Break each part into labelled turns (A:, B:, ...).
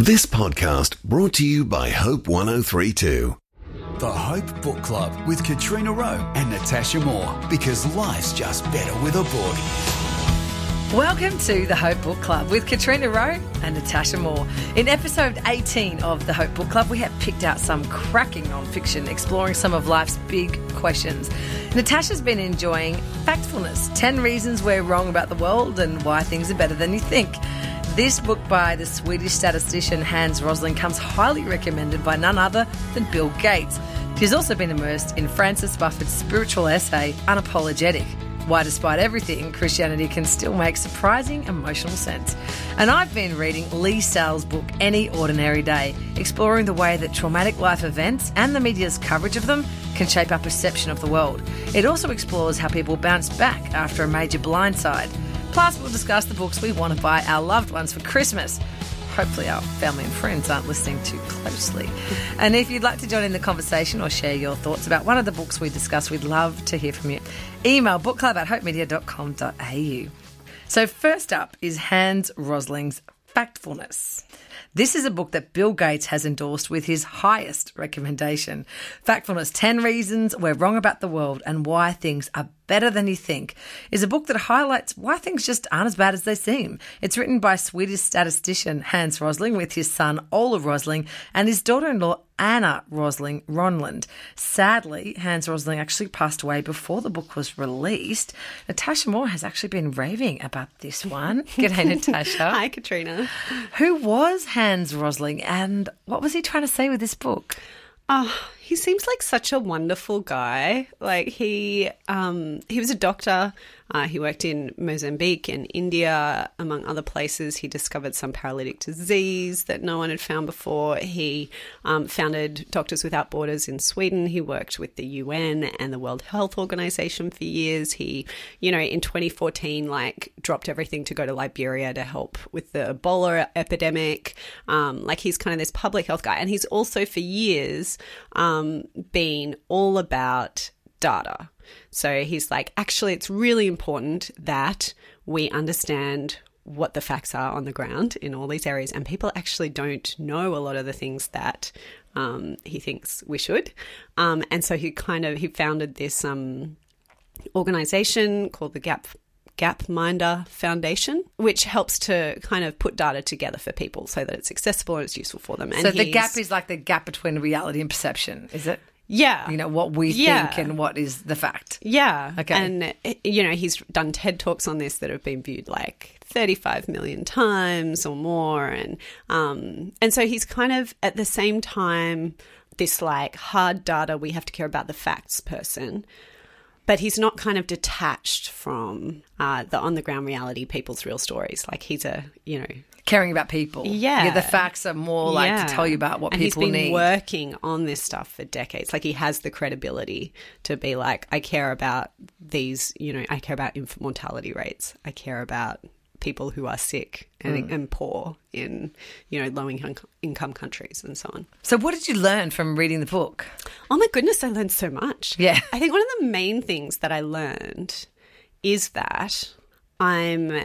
A: This podcast brought to you by Hope 1032.
B: The Hope Book Club with Katrina Roe and Natasha Moore because life's just better with a book.
C: Welcome to the Hope Book Club with Katrina Roe and Natasha Moore. In episode 18 of the Hope Book Club, we have picked out some cracking non-fiction exploring some of life's big questions. Natasha's been enjoying Factfulness 10 Reasons We're Wrong About the World and Why Things Are Better Than You Think. This book by the Swedish statistician Hans Rosling comes highly recommended by none other than Bill Gates. She's also been immersed in Francis Spufford's spiritual essay, Unapologetic Why, Despite Everything, Christianity Can Still Make Surprising Emotional Sense. And I've been reading Leigh Sales' book, Any Ordinary Day, exploring the way that traumatic life events and the media's coverage of them can shape our perception of the world. It also explores how people bounce back after a major blindside. Plus, we'll discuss the books we want to buy our loved ones for Christmas. Hopefully, our family and friends aren't listening too closely. And if you'd like to join in the conversation or share your thoughts about one of the books we discuss, we'd love to hear from you. Email bookclub at hopemedia.com.au. So, first up is Hans Rosling's Factfulness. This is a book that Bill Gates has endorsed with his highest recommendation. Factfulness 10 Reasons We're Wrong About the World and Why Things Are Better Than You Think is a book that highlights why things just aren't as bad as they seem. It's written by Swedish statistician Hans Rosling with his son Ola Rosling and his daughter in law Anna Rosling Rönnlund. Sadly, Hans Rosling actually passed away before the book was released. Natasha Moore has actually been raving about this one. G'day, Natasha.
D: Hi, Katrina.
C: Who was Hans Rosling and what was he trying to say with this book?
D: Oh, he seems like such a wonderful guy. Like he, um, he was a doctor. Uh, he worked in Mozambique and India, among other places. He discovered some paralytic disease that no one had found before. He um, founded Doctors Without Borders in Sweden. He worked with the UN and the World Health Organization for years. He, you know, in 2014, like dropped everything to go to Liberia to help with the Ebola epidemic. Um, like he's kind of this public health guy, and he's also for years um, been all about data. So he's like, actually, it's really important that we understand what the facts are on the ground in all these areas, and people actually don't know a lot of the things that um, he thinks we should. Um, and so he kind of he founded this um, organization called the Gap Gapminder Foundation, which helps to kind of put data together for people so that it's accessible and it's useful for them. And
C: so the gap is like the gap between reality and perception, is it?
D: yeah,
C: You know, what we
D: Yeah.
C: think and what is the fact.
D: Yeah.
C: Okay.
D: And, eh, you know, he's done TED Talks on this that have been viewed like 35 million times or more. And, um, and so he's kind of at the same time, this like hard data, we have to care about the facts person. But he's not kind of detached from uh, the on the ground reality, people's real stories. Like he's a, you know,
C: Caring about people.
D: Yeah.
C: the facts are more like
D: Yeah.
C: to tell you about what
D: and
C: people
D: he's been
C: need.
D: working on this stuff for decades. Like he has the credibility to be like, I care about these. You know, I care about infant mortality rates. I care about people who are sick and,
C: Hmm.
D: and poor in you know low income income countries and so on.
C: so, what did you learn from reading the book?
D: Oh my goodness, I learned so much.
C: Yeah.
D: I think one of the main things that I learned is that I'm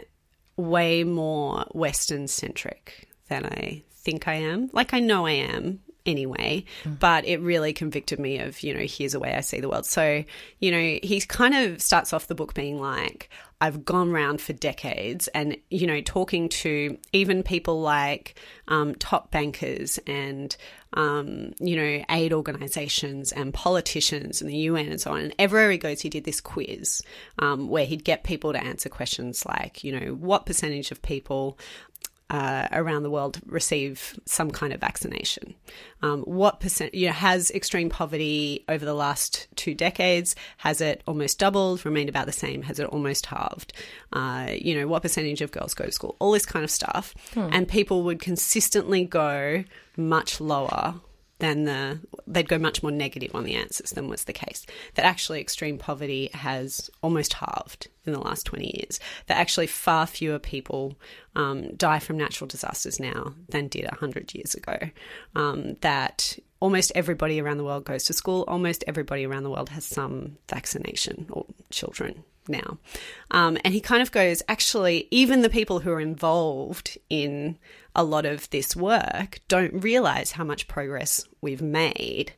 D: way more Western centric than I think I am. Like, I know I am anyway, but it really convicted me of, you know, here's the way I see the world. So, you know, he kind of starts off the book being like, I've gone round for decades and, you know, talking to even people like um, top bankers and, um, you know, aid organizations and politicians and the UN and so on. And everywhere he goes, he did this quiz um, where he'd get people to answer questions like, you know, what percentage of people uh, around the world receive some kind of vaccination. Um, what percent, you know, has extreme poverty over the last two decades? Has it almost doubled, remained about the same? Has it almost halved? Uh, you know, what percentage of girls go to school? All this kind of stuff. And people would consistently go much lower than the they'd go much more negative on the answers than was the case. That actually extreme poverty has almost halved in the last 20 years. That actually far fewer people um, die from natural disasters now than did 100 years ago. Um, that almost everybody around the world goes to school. Almost everybody around the world has some vaccination, or children now. Um, and he kind of goes, actually, even the people who are involved in a lot of this work don't realize how much progress we've made.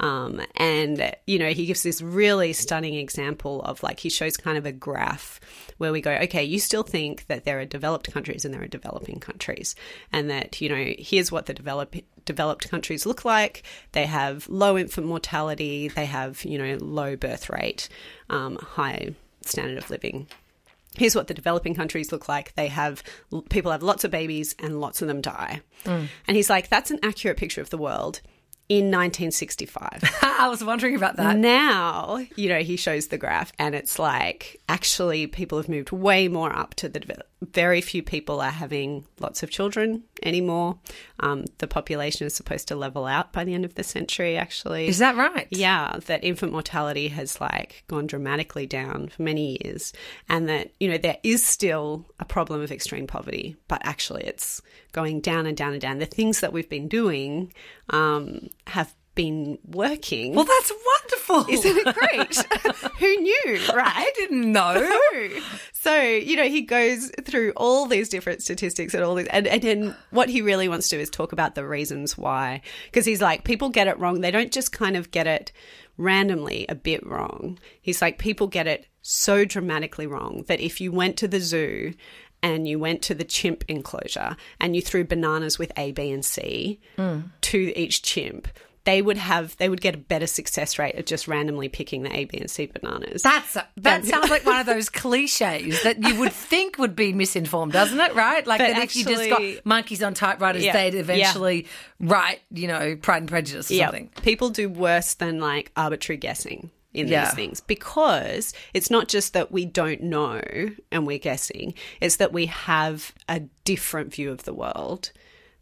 D: Um, and, you know, he gives this really stunning example of like, he shows kind of a graph where we go, okay, you still think that there are developed countries and there are developing countries. And that, you know, here's what the develop, developed countries look like. They have low infant mortality, they have, you know, low birth rate, um, high standard of living. Here's what the developing countries look like. They have people have lots of babies and lots of them die. Mm. And he's like, that's an accurate picture of the world in 1965.
C: I was wondering about that.
D: Now, you know, he shows the graph and it's like actually people have moved way more up to the. Very few people are having lots of children anymore. Um, the population is supposed to level out by the end of the century, actually.
C: Is that right?
D: Yeah, that infant mortality has like gone dramatically down for many years, and that you know there is still a problem of extreme poverty, but actually it's going down and down and down. The things that we've been doing um, have been working.
C: Well, that's wonderful.
D: Isn't it great? Who knew, right?
C: I didn't know.
D: So, you know, he goes through all these different statistics and all these, and, and then what he really wants to do is talk about the reasons why. Because he's like, people get it wrong. They don't just kind of get it randomly a bit wrong. He's like, people get it so dramatically wrong that if you went to the zoo and you went to the chimp enclosure and you threw bananas with A, B, and C mm. to each chimp, they would have they would get a better success rate of just randomly picking the A, B, and C bananas.
C: That's that sounds like one of those cliches that you would think would be misinformed, doesn't it? Right? Like
D: But
C: that if you just got monkeys on typewriters,
D: Yeah.
C: they'd eventually write, you know, Pride and Prejudice or
D: Yeah.
C: something.
D: People do worse than like arbitrary guessing in
C: Yeah.
D: these things because it's not just that we don't know and we're guessing, it's that we have a different view of the world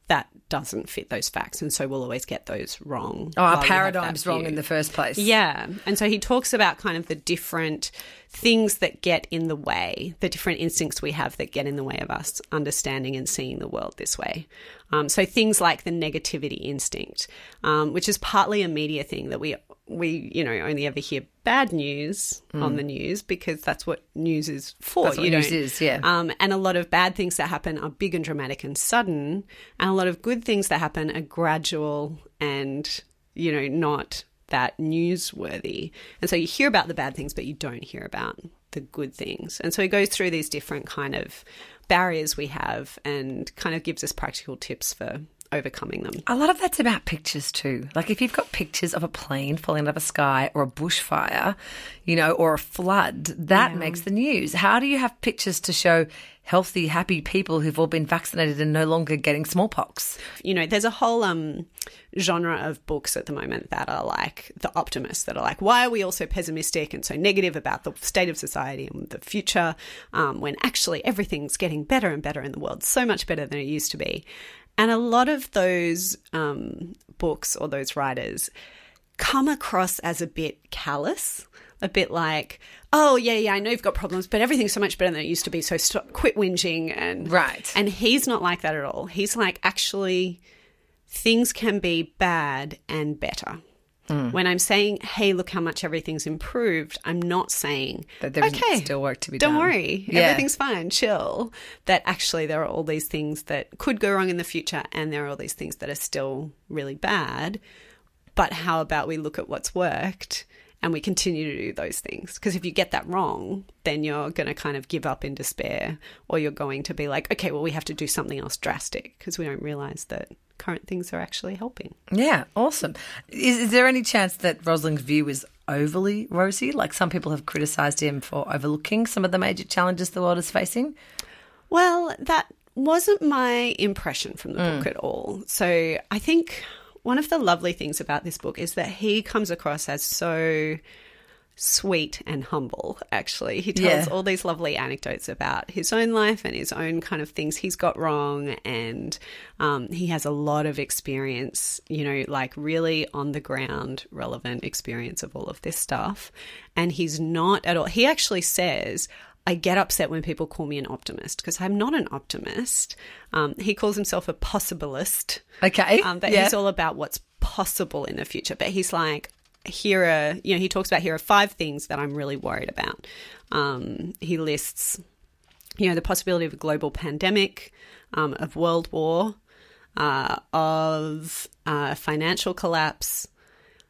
D: that doesn't fit those facts. And so we'll always get those wrong.
C: Oh, our paradigm's wrong in the first place.
D: Yeah. And so he talks about kind of the different things that get in the way, the different instincts we have that get in the way of us understanding and seeing the world this way. Um, so things like the negativity instinct, um, which is partly a media thing that we we you know only ever hear bad news on the news because that's what news is for.
C: Mm.
D: You
C: news is, yeah.
D: um, and a lot of bad things that happen are big and dramatic and sudden, and a lot of good things that happen are gradual and, you know, not that newsworthy. And so you hear about the bad things, but you don't hear about the good things. And so he goes through these different kind of barriers we have and kind of gives us practical tips for overcoming them.
C: A lot of that's about pictures too. Like if you've got pictures of a plane falling out of a sky or a bushfire, you know, or a flood, that makes the news. How do you have pictures to show healthy, happy people who've all been vaccinated and no longer getting smallpox?
D: you know, there's a whole um, genre of books at the moment that are like the optimists that are like, why are we all so pessimistic and so negative about the state of society and the future um, when actually everything's getting better and better in the world, so much better than it used to be. And a lot of those um, books or those writers come across as a bit callous, a bit like, oh yeah, yeah, I know you've got problems, but everything's so much better than it used to be. So stop, quit whinging and
C: Right.
D: And he's not like that at all. He's like, actually, things can be bad and better.
C: Hmm.
D: When I'm saying, hey, look how much everything's improved, I'm not saying
C: That there's
D: okay,
C: still work to be done.
D: don't worry,
C: Yeah.
D: everything's fine, chill. That actually there are all these things that could go wrong in the future, and there are all these things that are still really bad. But how about we look at what's worked and we continue to do those things? Because if you get that wrong, then you're going to kind of give up in despair, or you're going to be like, okay, well, we have to do something else drastic because we don't realize that current things are actually helping.
C: Yeah, awesome. Is, is there any chance that Rosling's view is overly rosy? Like some people have criticised him for overlooking some of the major challenges the world is facing?
D: Well, that wasn't my impression from the book mm. at all. So I think one of the lovely things about this book is that he comes across as so sweet and humble, actually. He tells
C: Yeah.
D: all these lovely anecdotes about his own life and his own kind of things he's got wrong. And um, he has a lot of experience, you know, like really on the ground, relevant experience of all of this stuff. And he's not at all, he actually says, I get upset when people call me an optimist because I'm not an optimist. Um, he calls himself a possibilist.
C: Okay,
D: Um, that
C: yeah.
D: he's all about what's possible in the future. But he's like, here are, you know, he talks about here are five things that I'm really worried about. Um, he lists, you know, the possibility of a global pandemic, um, of world war, uh, of uh, financial collapse,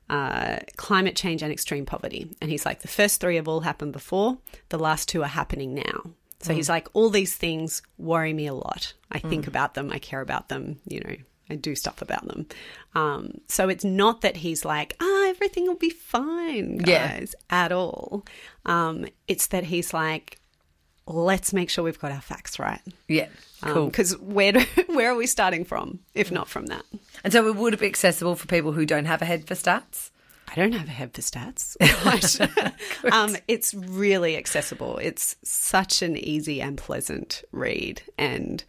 D: uh, climate change, and extreme poverty. And he's like, the first three have all happened before, the last two are happening now. So he's like, all these things worry me a lot. I think about them, I care about them, you know, I do stuff about them. Um, so it's not that he's like, ah, everything will be fine,
C: Yeah.
D: guys, at all. Um, it's that he's like, let's make sure we've got our facts right.
C: Yeah, cool.
D: Because where do, where are we starting from if not from that?
C: and so it would be accessible for people who don't have a head for stats.
D: I don't have a head for stats. Um, it's really accessible. It's such an easy and pleasant read, and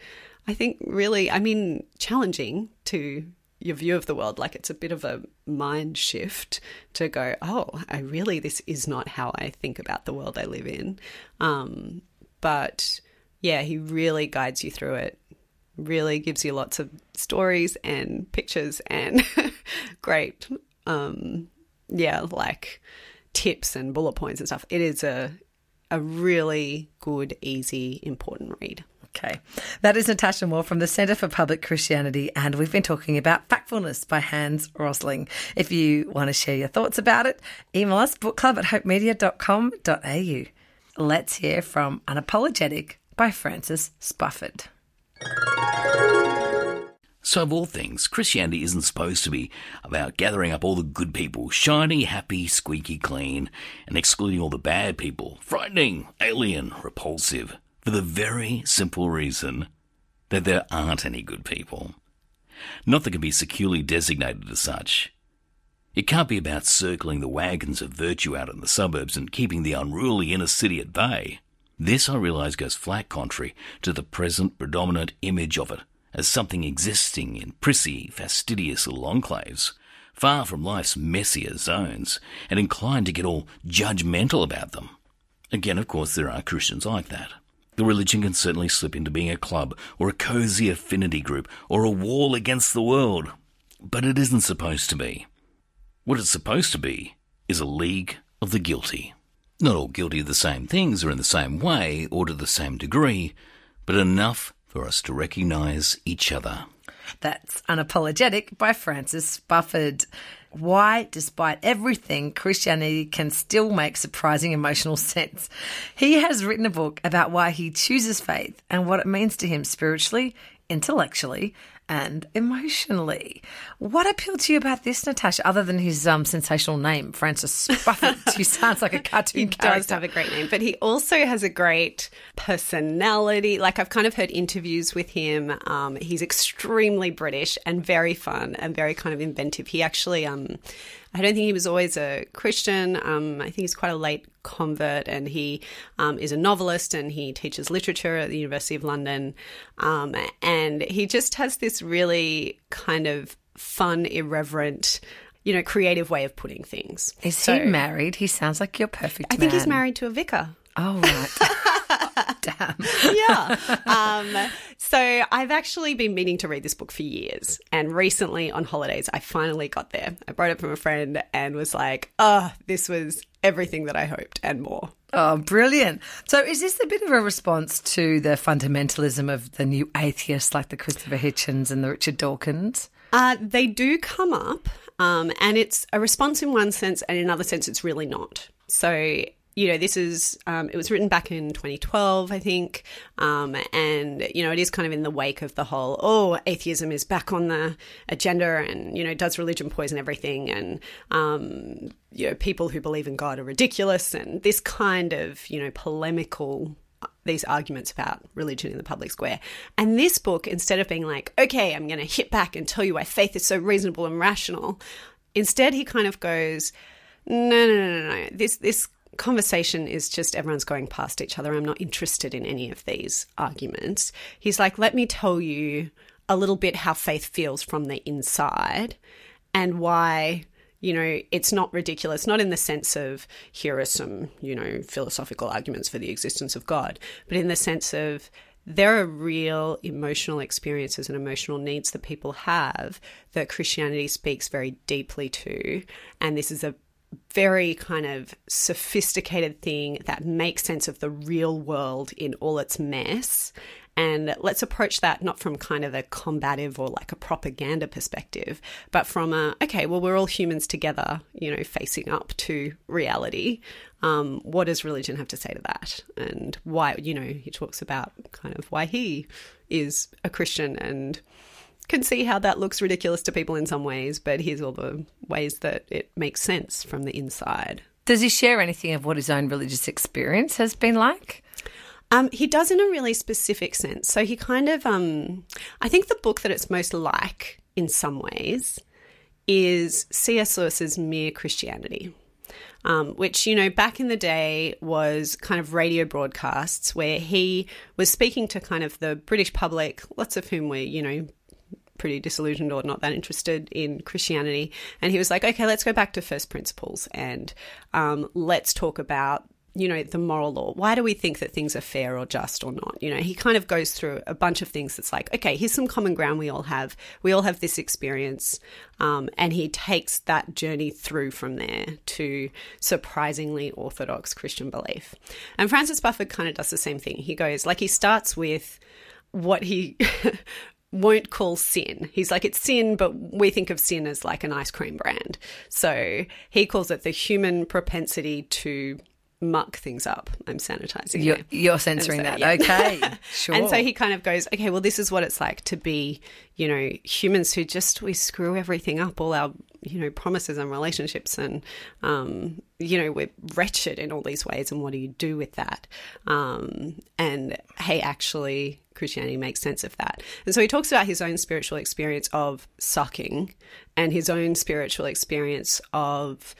D: I think really, I mean, challenging to your view of the world. Like it's a bit of a mind shift to go, oh, I really this is not how I think about the world I live in. Um, but yeah, he really guides you through it. Really gives you lots of stories and pictures and great um, yeah, like tips and bullet points and stuff. It is a a really good, easy, important read.
C: Okay. That is Natasha Moore from the Centre for Public Christianity, and we've been talking about Factfulness by Hans Rosling. If you want to share your thoughts about it, email us bookclub at hopemedia.com.au. Let's hear from Unapologetic by Francis Spufford.
E: So, of all things, Christianity isn't supposed to be about gathering up all the good people, shiny, happy, squeaky clean, and excluding all the bad people, frightening, alien, repulsive, for the very simple reason that there aren't any good people. Not that can be securely designated as such. It can't be about circling the wagons of virtue out in the suburbs and keeping the unruly inner city at bay. This, I realise, goes flat contrary to the present predominant image of it as something existing in prissy, fastidious little enclaves, far from life's messier zones, and inclined to get all judgmental about them. Again, of course, there are Christians like that. The religion can certainly slip into being a club, or a cosy affinity group, or a wall against the world. But it isn't supposed to be. What it's supposed to be is a league of the guilty. Not all guilty of the same things or in the same way or to the same degree, but enough for us to recognise each other.
C: That's Unapologetic by Francis Spufford. Why, despite everything, Christianity can still make surprising emotional sense. He has written a book about why he chooses faith and what it means to him spiritually, intellectually, and emotionally. What appealed to you about this, Natasha, other than his um, sensational name, Francis Spufford? he sounds like a cartoon
D: He
C: character.
D: does have a great name, but he also has a great personality. Like I've kind of heard interviews with him. Um, he's extremely British and very fun and very kind of inventive. He actually, um, I don't think he was always a Christian. Um, I think he's quite a late convert, and he um, is a novelist and he teaches literature at the University of London. Um, and he just has this really kind of fun, irreverent. You know, creative way of putting things.
C: Is
D: So-
C: he married? He sounds like your perfect
D: I think he's married to a vicar.
C: Oh, right. Damn.
D: yeah. Um, so I've actually been meaning to read this book for years. And recently on holidays, I finally got there. I borrowed it from a friend and was like, oh, this was everything that I hoped and more.
C: Oh, brilliant. So, is this a bit of a response to the fundamentalism of the new atheists like the Christopher Hitchens and the Richard Dawkins?
D: Uh, they do come up, um, and it's a response in one sense, and in another sense, it's really not. So, you know, this is, um, it was written back in 2012, I think, um, and, you know, it is kind of in the wake of the whole, oh, atheism is back on the agenda, and, you know, does religion poison everything? And, um, you know, people who believe in God are ridiculous, and this kind of, you know, polemical these arguments about religion in the public square. And this book, instead of being like, okay, I'm going to hit back and tell you why faith is so reasonable and rational, instead he kind of goes, no, no, no, no, no. This this conversation is just everyone's going past each other. I'm not interested in any of these arguments. He's like, let me tell you a little bit how faith feels from the inside and why you know it's not ridiculous not in the sense of here are some you know philosophical arguments for the existence of god but in the sense of there are real emotional experiences and emotional needs that people have that christianity speaks very deeply to and this is a very kind of sophisticated thing that makes sense of the real world in all its mess. And let's approach that not from kind of a combative or like a propaganda perspective, but from a, okay, well, we're all humans together, you know, facing up to reality. Um, what does religion have to say to that? And why, you know, he talks about kind of why he is a Christian and can see how that looks ridiculous to people in some ways, but here's all the ways that it makes sense from the inside.
C: Does he share anything of what his own religious experience has been like?
D: Um, he does in a really specific sense. So he kind of, um, I think the book that it's most like in some ways is C.S. Lewis's Mere Christianity. Um, which, you know, back in the day was kind of radio broadcasts where he was speaking to kind of the British public, lots of whom were, you know, pretty disillusioned or not that interested in Christianity. And he was like, okay, let's go back to first principles and um, let's talk about you know, the moral law. Why do we think that things are fair or just or not? You know, he kind of goes through a bunch of things that's like, okay, here's some common ground we all have. We all have this experience. Um, and he takes that journey through from there to surprisingly orthodox Christian belief. And Francis Spufford kind of does the same thing. He goes, like, he starts with what he won't call sin. He's like, it's sin, but we think of sin as like an ice cream brand. So he calls it the human propensity to muck things up. I'm sanitizing.
C: You're, you're censoring
D: so,
C: that.
D: yeah.
C: Okay. Sure.
D: And so he kind of goes, okay, well, this is what it's like to be, you know, humans who just, we screw everything up, all our, you know, promises and relationships. And, um, you know, we're wretched in all these ways. And what do you do with that? Um, and hey, actually, Christianity makes sense of that. And so he talks about his own spiritual experience of sucking and his own spiritual experience of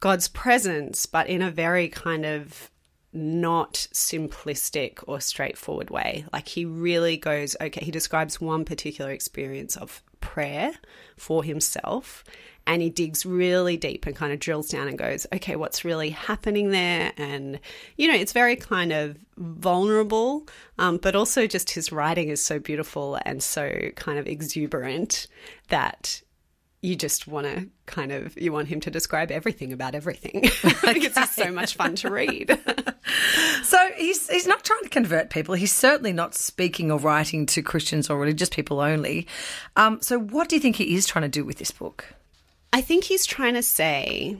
D: God's presence, but in a very kind of not simplistic or straightforward way. Like he really goes, okay, he describes one particular experience of prayer for himself and he digs really deep and kind of drills down and goes, okay, what's really happening there? And, you know, it's very kind of vulnerable, um, but also just his writing is so beautiful and so kind of exuberant that you just want to kind of you want him to describe everything about everything because it's just so much fun to read.
C: so he's he's not trying to convert people. He's certainly not speaking or writing to Christians or religious people only. Um, so what do you think he is trying to do with this book?
D: I think he's trying to say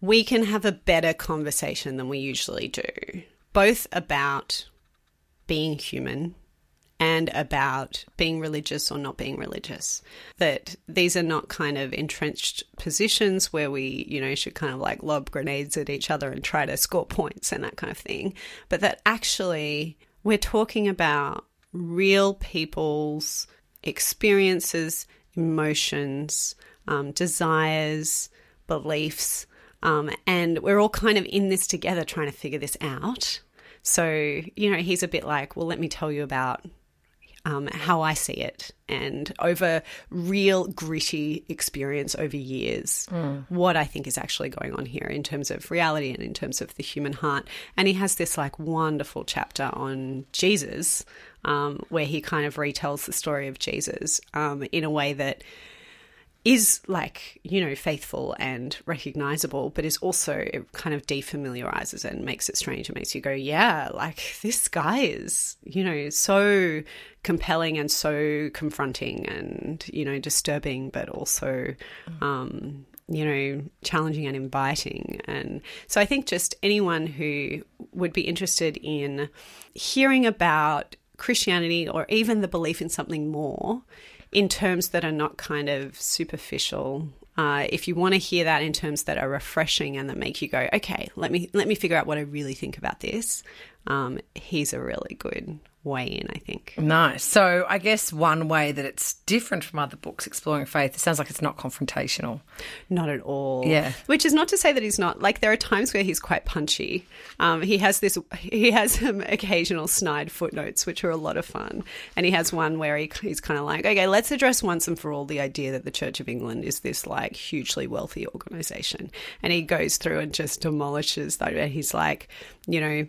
D: we can have a better conversation than we usually do, both about being human and about being religious or not being religious. That these are not kind of entrenched positions where we, you know, should kind of like lob grenades at each other and try to score points and that kind of thing, but that actually we're talking about real people's experiences, emotions, um, desires, beliefs. Um, and we're all kind of in this together trying to figure this out. So, you know, he's a bit like, well, let me tell you about um, how I see it and over real gritty experience over years, mm. what I think is actually going on here in terms of reality and in terms of the human heart. And he has this like wonderful chapter on Jesus um, where he kind of retells the story of Jesus um, in a way that is like you know faithful and recognizable but is also it kind of defamiliarizes it and makes it strange and makes you go yeah like this guy is you know so compelling and so confronting and you know disturbing but also um you know challenging and inviting. And so i think just anyone who would be interested in hearing about christianity or even the belief in something more in terms that are not kind of superficial. Uh, if you want to hear that in terms that are refreshing and that make you go, okay, let me let me figure out what I really think about this. Um, he's a really good way in, I think.
C: Nice. So I guess one way that it's different from other books exploring faith, it sounds like it's not confrontational.
D: Not at all.
C: Yeah.
D: Which is not to say that he's not. Like there are times where he's quite punchy. Um, he has this. He has some occasional snide footnotes, which are a lot of fun. And he has one where he, he's kind of like, okay, let's address once and for all the idea that the Church of England is this like hugely wealthy organization. And he goes through and just demolishes that. And he's like, you know,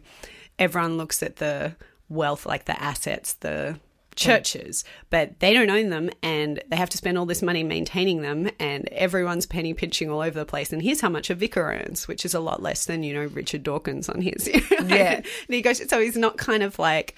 D: everyone looks at the wealth, like the assets, the churches, but they don't own them and they have to spend all this money maintaining them and everyone's penny pinching all over the place. And here's how much a vicar earns, which is a lot less than, you know, Richard Dawkins on his.
C: Yeah.
D: and he goes, so he's not kind of like,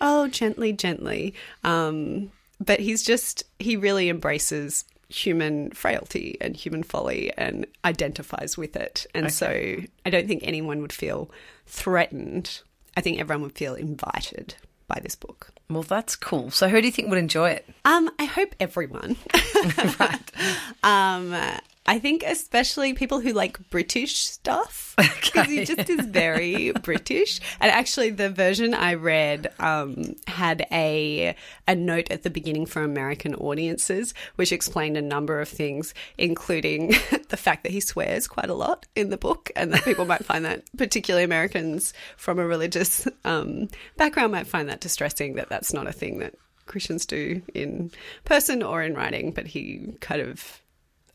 D: oh, gently, gently. Um, but he's just, he really embraces human frailty and human folly and identifies with it. And so I don't think anyone would feel threatened. I think everyone would feel invited by this book.
C: Well, that's cool. So, who do you think would enjoy it?
D: Um, I hope everyone. right. Um, I think especially people who like British stuff because he just is very British. And actually, the version I read um, had a a note at the beginning for American audiences, which explained a number of things, including the fact that he swears quite a lot in the book, and that people might find that, particularly Americans from a religious um, background, might find that distressing. That that's not a thing that Christians do in person or in writing, but he kind of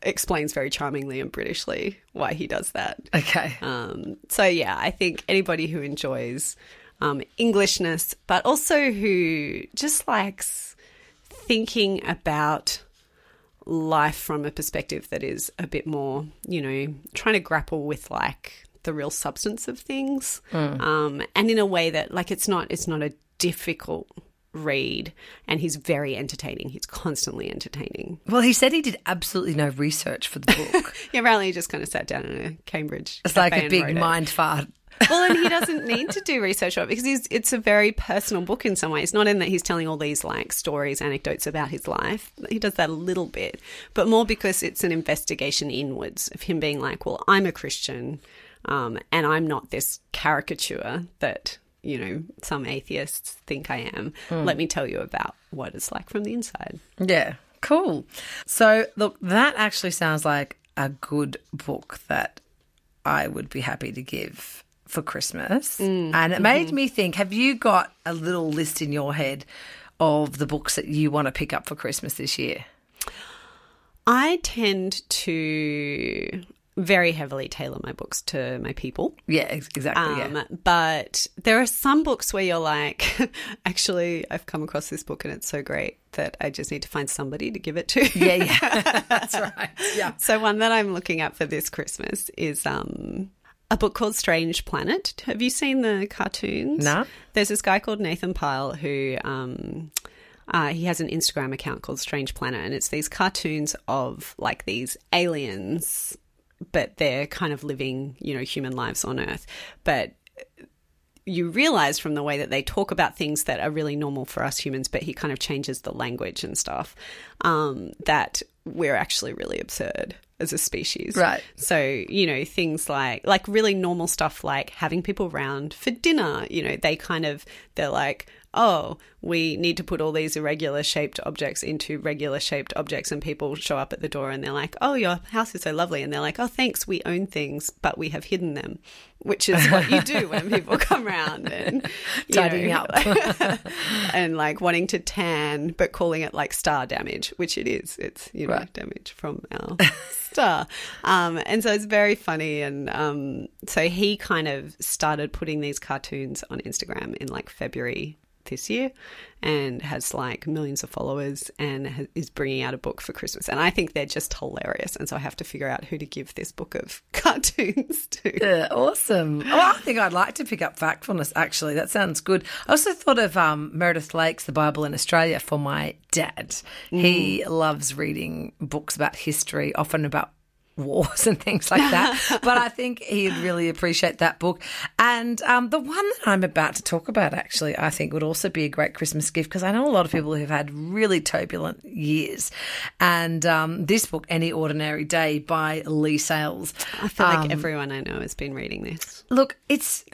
D: explains very charmingly and Britishly why he does that.
C: Okay.
D: Um, so yeah, I think anybody who enjoys um, Englishness, but also who just likes thinking about life from a perspective that is a bit more, you know, trying to grapple with like the real substance of things, um, and in a way that like it's not it's not a difficult read, and he's very entertaining. He's constantly entertaining.
C: Well, he said he did absolutely no research for the book.
D: Yeah, apparently he just kind of sat down in a Cambridge.
C: It's like a big
D: it.
C: mind fart.
D: well, and he doesn't need to do research on it because he's, it's a very personal book in some ways. Not in that he's telling all these like stories, anecdotes about his life. He does that a little bit, but more because it's an investigation inwards of him being like, well, I'm a Christian, um, and I'm not this caricature that you know some atheists think I am. Hmm. Let me tell you about what it's like from the inside.
C: Yeah, cool. So, look, that actually sounds like a good book that I would be happy to give for Christmas. Mm, and it made mm-hmm. me think have you got a little list in your head of the books that you want to pick up for Christmas this year?
D: I tend to very heavily tailor my books to my people.
C: Yeah, ex- exactly.
D: Um,
C: yeah.
D: But there are some books where you're like, actually, I've come across this book and it's so great that I just need to find somebody to give it to.
C: Yeah, yeah. That's right. Yeah.
D: So one that I'm looking at for this Christmas is um, a book called Strange Planet. Have you seen the cartoons?
C: No.
D: There's this guy called Nathan Pyle who um, uh, he has an Instagram account called Strange Planet, and it's these cartoons of like these aliens, but they're kind of living, you know, human lives on Earth, but you realize from the way that they talk about things that are really normal for us humans, but he kind of changes the language and stuff, um, that we're actually really absurd as a species.
C: Right.
D: So, you know, things like like really normal stuff like having people round for dinner, you know, they kind of they're like, "Oh, we need to put all these irregular shaped objects into regular shaped objects." And people show up at the door and they're like, "Oh, your house is so lovely." And they're like, "Oh, thanks, we own things, but we have hidden them." Which is what you do when people come round and
C: Tidying
D: know,
C: up.
D: and like wanting to tan, but calling it like star damage, which it is. It's you know
C: Right.
D: damage from our star, um, and so it's very funny. And um, so he kind of started putting these cartoons on Instagram in like February this year, and has like millions of followers, and ha- is bringing out a book for Christmas. And I think they're just hilarious. And so I have to figure out who to give this book of cartoons to.
C: Yeah, awesome. Well, I think I'd like to pick up Factfulness, actually. That sounds good. I also thought of um, Meredith Lake's The Bible in Australia for my dad. He loves reading books about history, often about wars and things like that. but I think he'd really appreciate that book. And um, the one that I'm about to talk about, actually, I think would also be a great Christmas gift because I know a lot of people who've had really turbulent years. And um, this book, Any Ordinary Day by Leigh Sales.
D: I feel like everyone I know has been reading this.
C: Look, it's.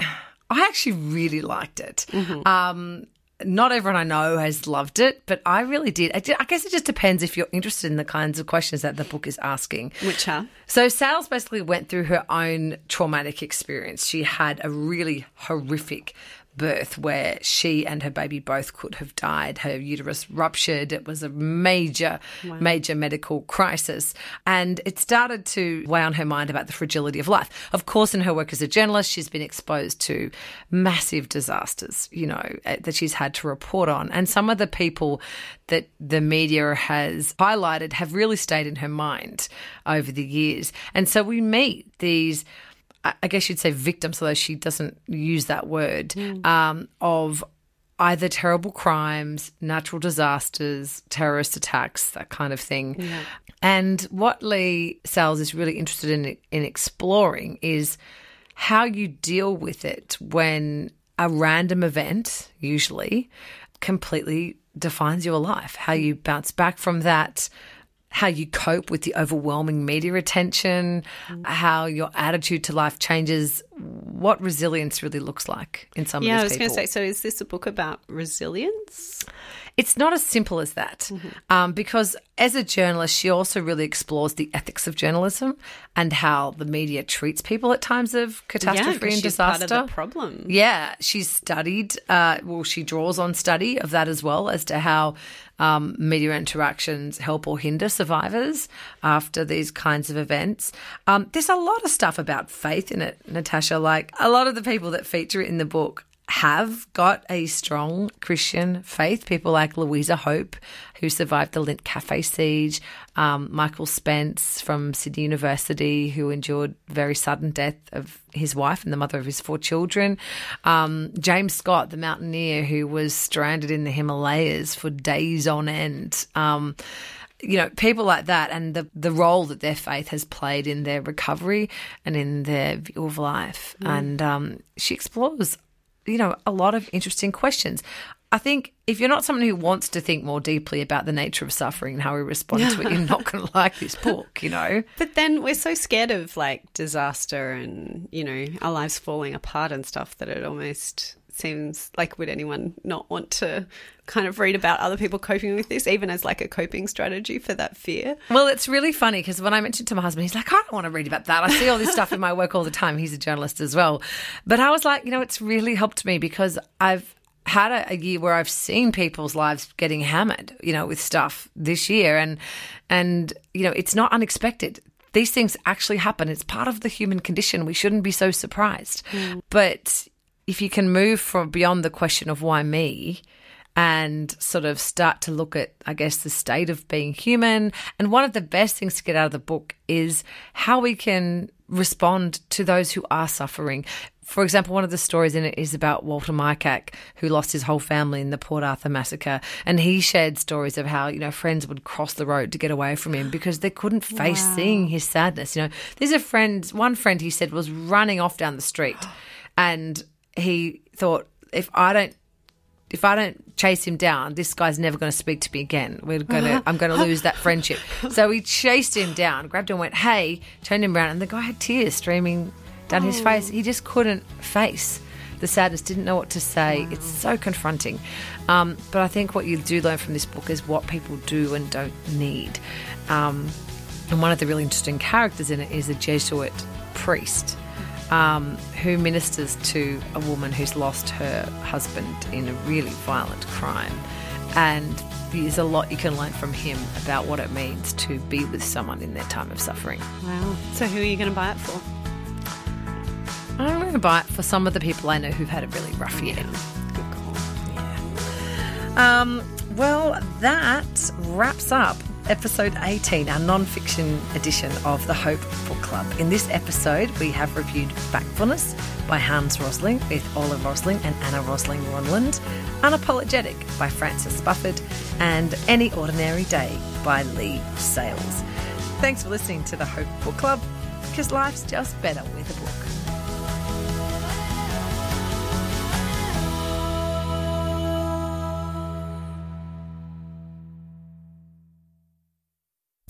C: I actually really liked it. Um, not everyone I know has loved it, but I really did. I, ju- I guess it just depends if you're interested in the kinds of questions that the book is asking.
D: Which are?
C: So Sales basically went through her own traumatic experience. She had a really horrific birth where she and her baby both could have died. Her uterus ruptured. It was a major, major medical crisis. And it started to weigh on her mind about the fragility of life. Of course, in her work as a journalist, she's been exposed to massive disasters, you know, eh, that she's had to report on. And some of the people that the media has highlighted have really stayed in her mind over the years. And so we meet these. I guess you'd say victims, although she doesn't use that word, um, of either terrible crimes, natural disasters, terrorist attacks, that kind of thing. And what Leigh Sales is really interested in in exploring is how you deal with it when a random event, usually, completely defines your life, how you bounce back from that, how you cope with the overwhelming media attention, mm. how your attitude to life changes, what resilience really looks like in some
D: Yeah, I was going to say. So, is this a book about resilience?
C: It's not as simple as that, um, because as a journalist, she also really explores the ethics of journalism and how the media treats people at times of catastrophe
D: yeah,
C: and disaster.
D: part of the problem.
C: Yeah, she's studied, uh, well, she draws on study of that as well as to how um, media interactions help or hinder survivors after these kinds of events. Um, there's a lot of stuff about faith in it, Natasha. Like a lot of the people that feature in the book have got a strong Christian faith. People like Louisa Hope, who survived the Lindt Cafe siege, um, Michael Spence from Sydney University, who endured very sudden death of his wife and the mother of his four children, um, James Scott, the mountaineer who was stranded in the Himalayas for days on end. Um, you know, people like that and the, the role that their faith has played in their recovery and in their view of life. And um, she explores, you know, a lot of interesting questions. I think if you're not someone who wants to think more deeply about the nature of suffering and how we respond to it, you're not going to like this book, you know?
D: But then we're so scared of like disaster and, you know, our lives falling apart and stuff that it almost seems like would anyone not want to kind of read about other people coping with this, even as like a coping strategy for that fear?
C: Well, it's really funny because when I mentioned to my husband, he's like, I don't want to read about that. I see all this stuff in my work all the time. He's a journalist as well. But I was like, you know, it's really helped me because I've had a, a year where I've seen people's lives getting hammered, you know, with stuff this year. And, and, you know, it's not unexpected. These things actually happen. It's part of the human condition. We shouldn't be so surprised. Hmm. But if you can move from beyond the question of why me and sort of start to look at, I guess, the state of being human. And one of the best things to get out of the book is how we can respond to those who are suffering. For example, one of the stories in it is about Walter Mikac, who lost his whole family in the Port Arthur massacre. And he shared stories of how, you know, friends would cross the road to get away from him because they couldn't face seeing his sadness. You know, there's a friend, one friend he said was running off down the street and he thought, if I don't if I don't chase him down, this guy's never going to speak to me again. We're going to, I'm going to lose that friendship. So he chased him down, grabbed him, went, "Hey!" Turned him around, and the guy had tears streaming down his face. He just couldn't face the sadness. Didn't know what to say. It's so confronting. Um, but I think what you do learn from this book is what people do and don't need. Um, and one of the really interesting characters in it is a Jesuit priest um, who ministers to a woman who's lost her husband in a really violent crime. And there's a lot you can learn from him about what it means to be with someone in their time of suffering.
D: Wow. So who are you going to buy it for?
C: I'm going to buy it for some of the people I know who've had a really rough year.
D: Good call.
C: Um, well, that wraps up episode 18, our non fiction edition of the Hope Book Club. In this episode, we have reviewed Factfulness by Hans Rosling with Ola Rosling and Anna Rosling Rönnlund, Unapologetic by Francis Spufford, and Any Ordinary Day by Leigh Sales. Thanks for listening to the Hope Book Club, because life's just better with a book.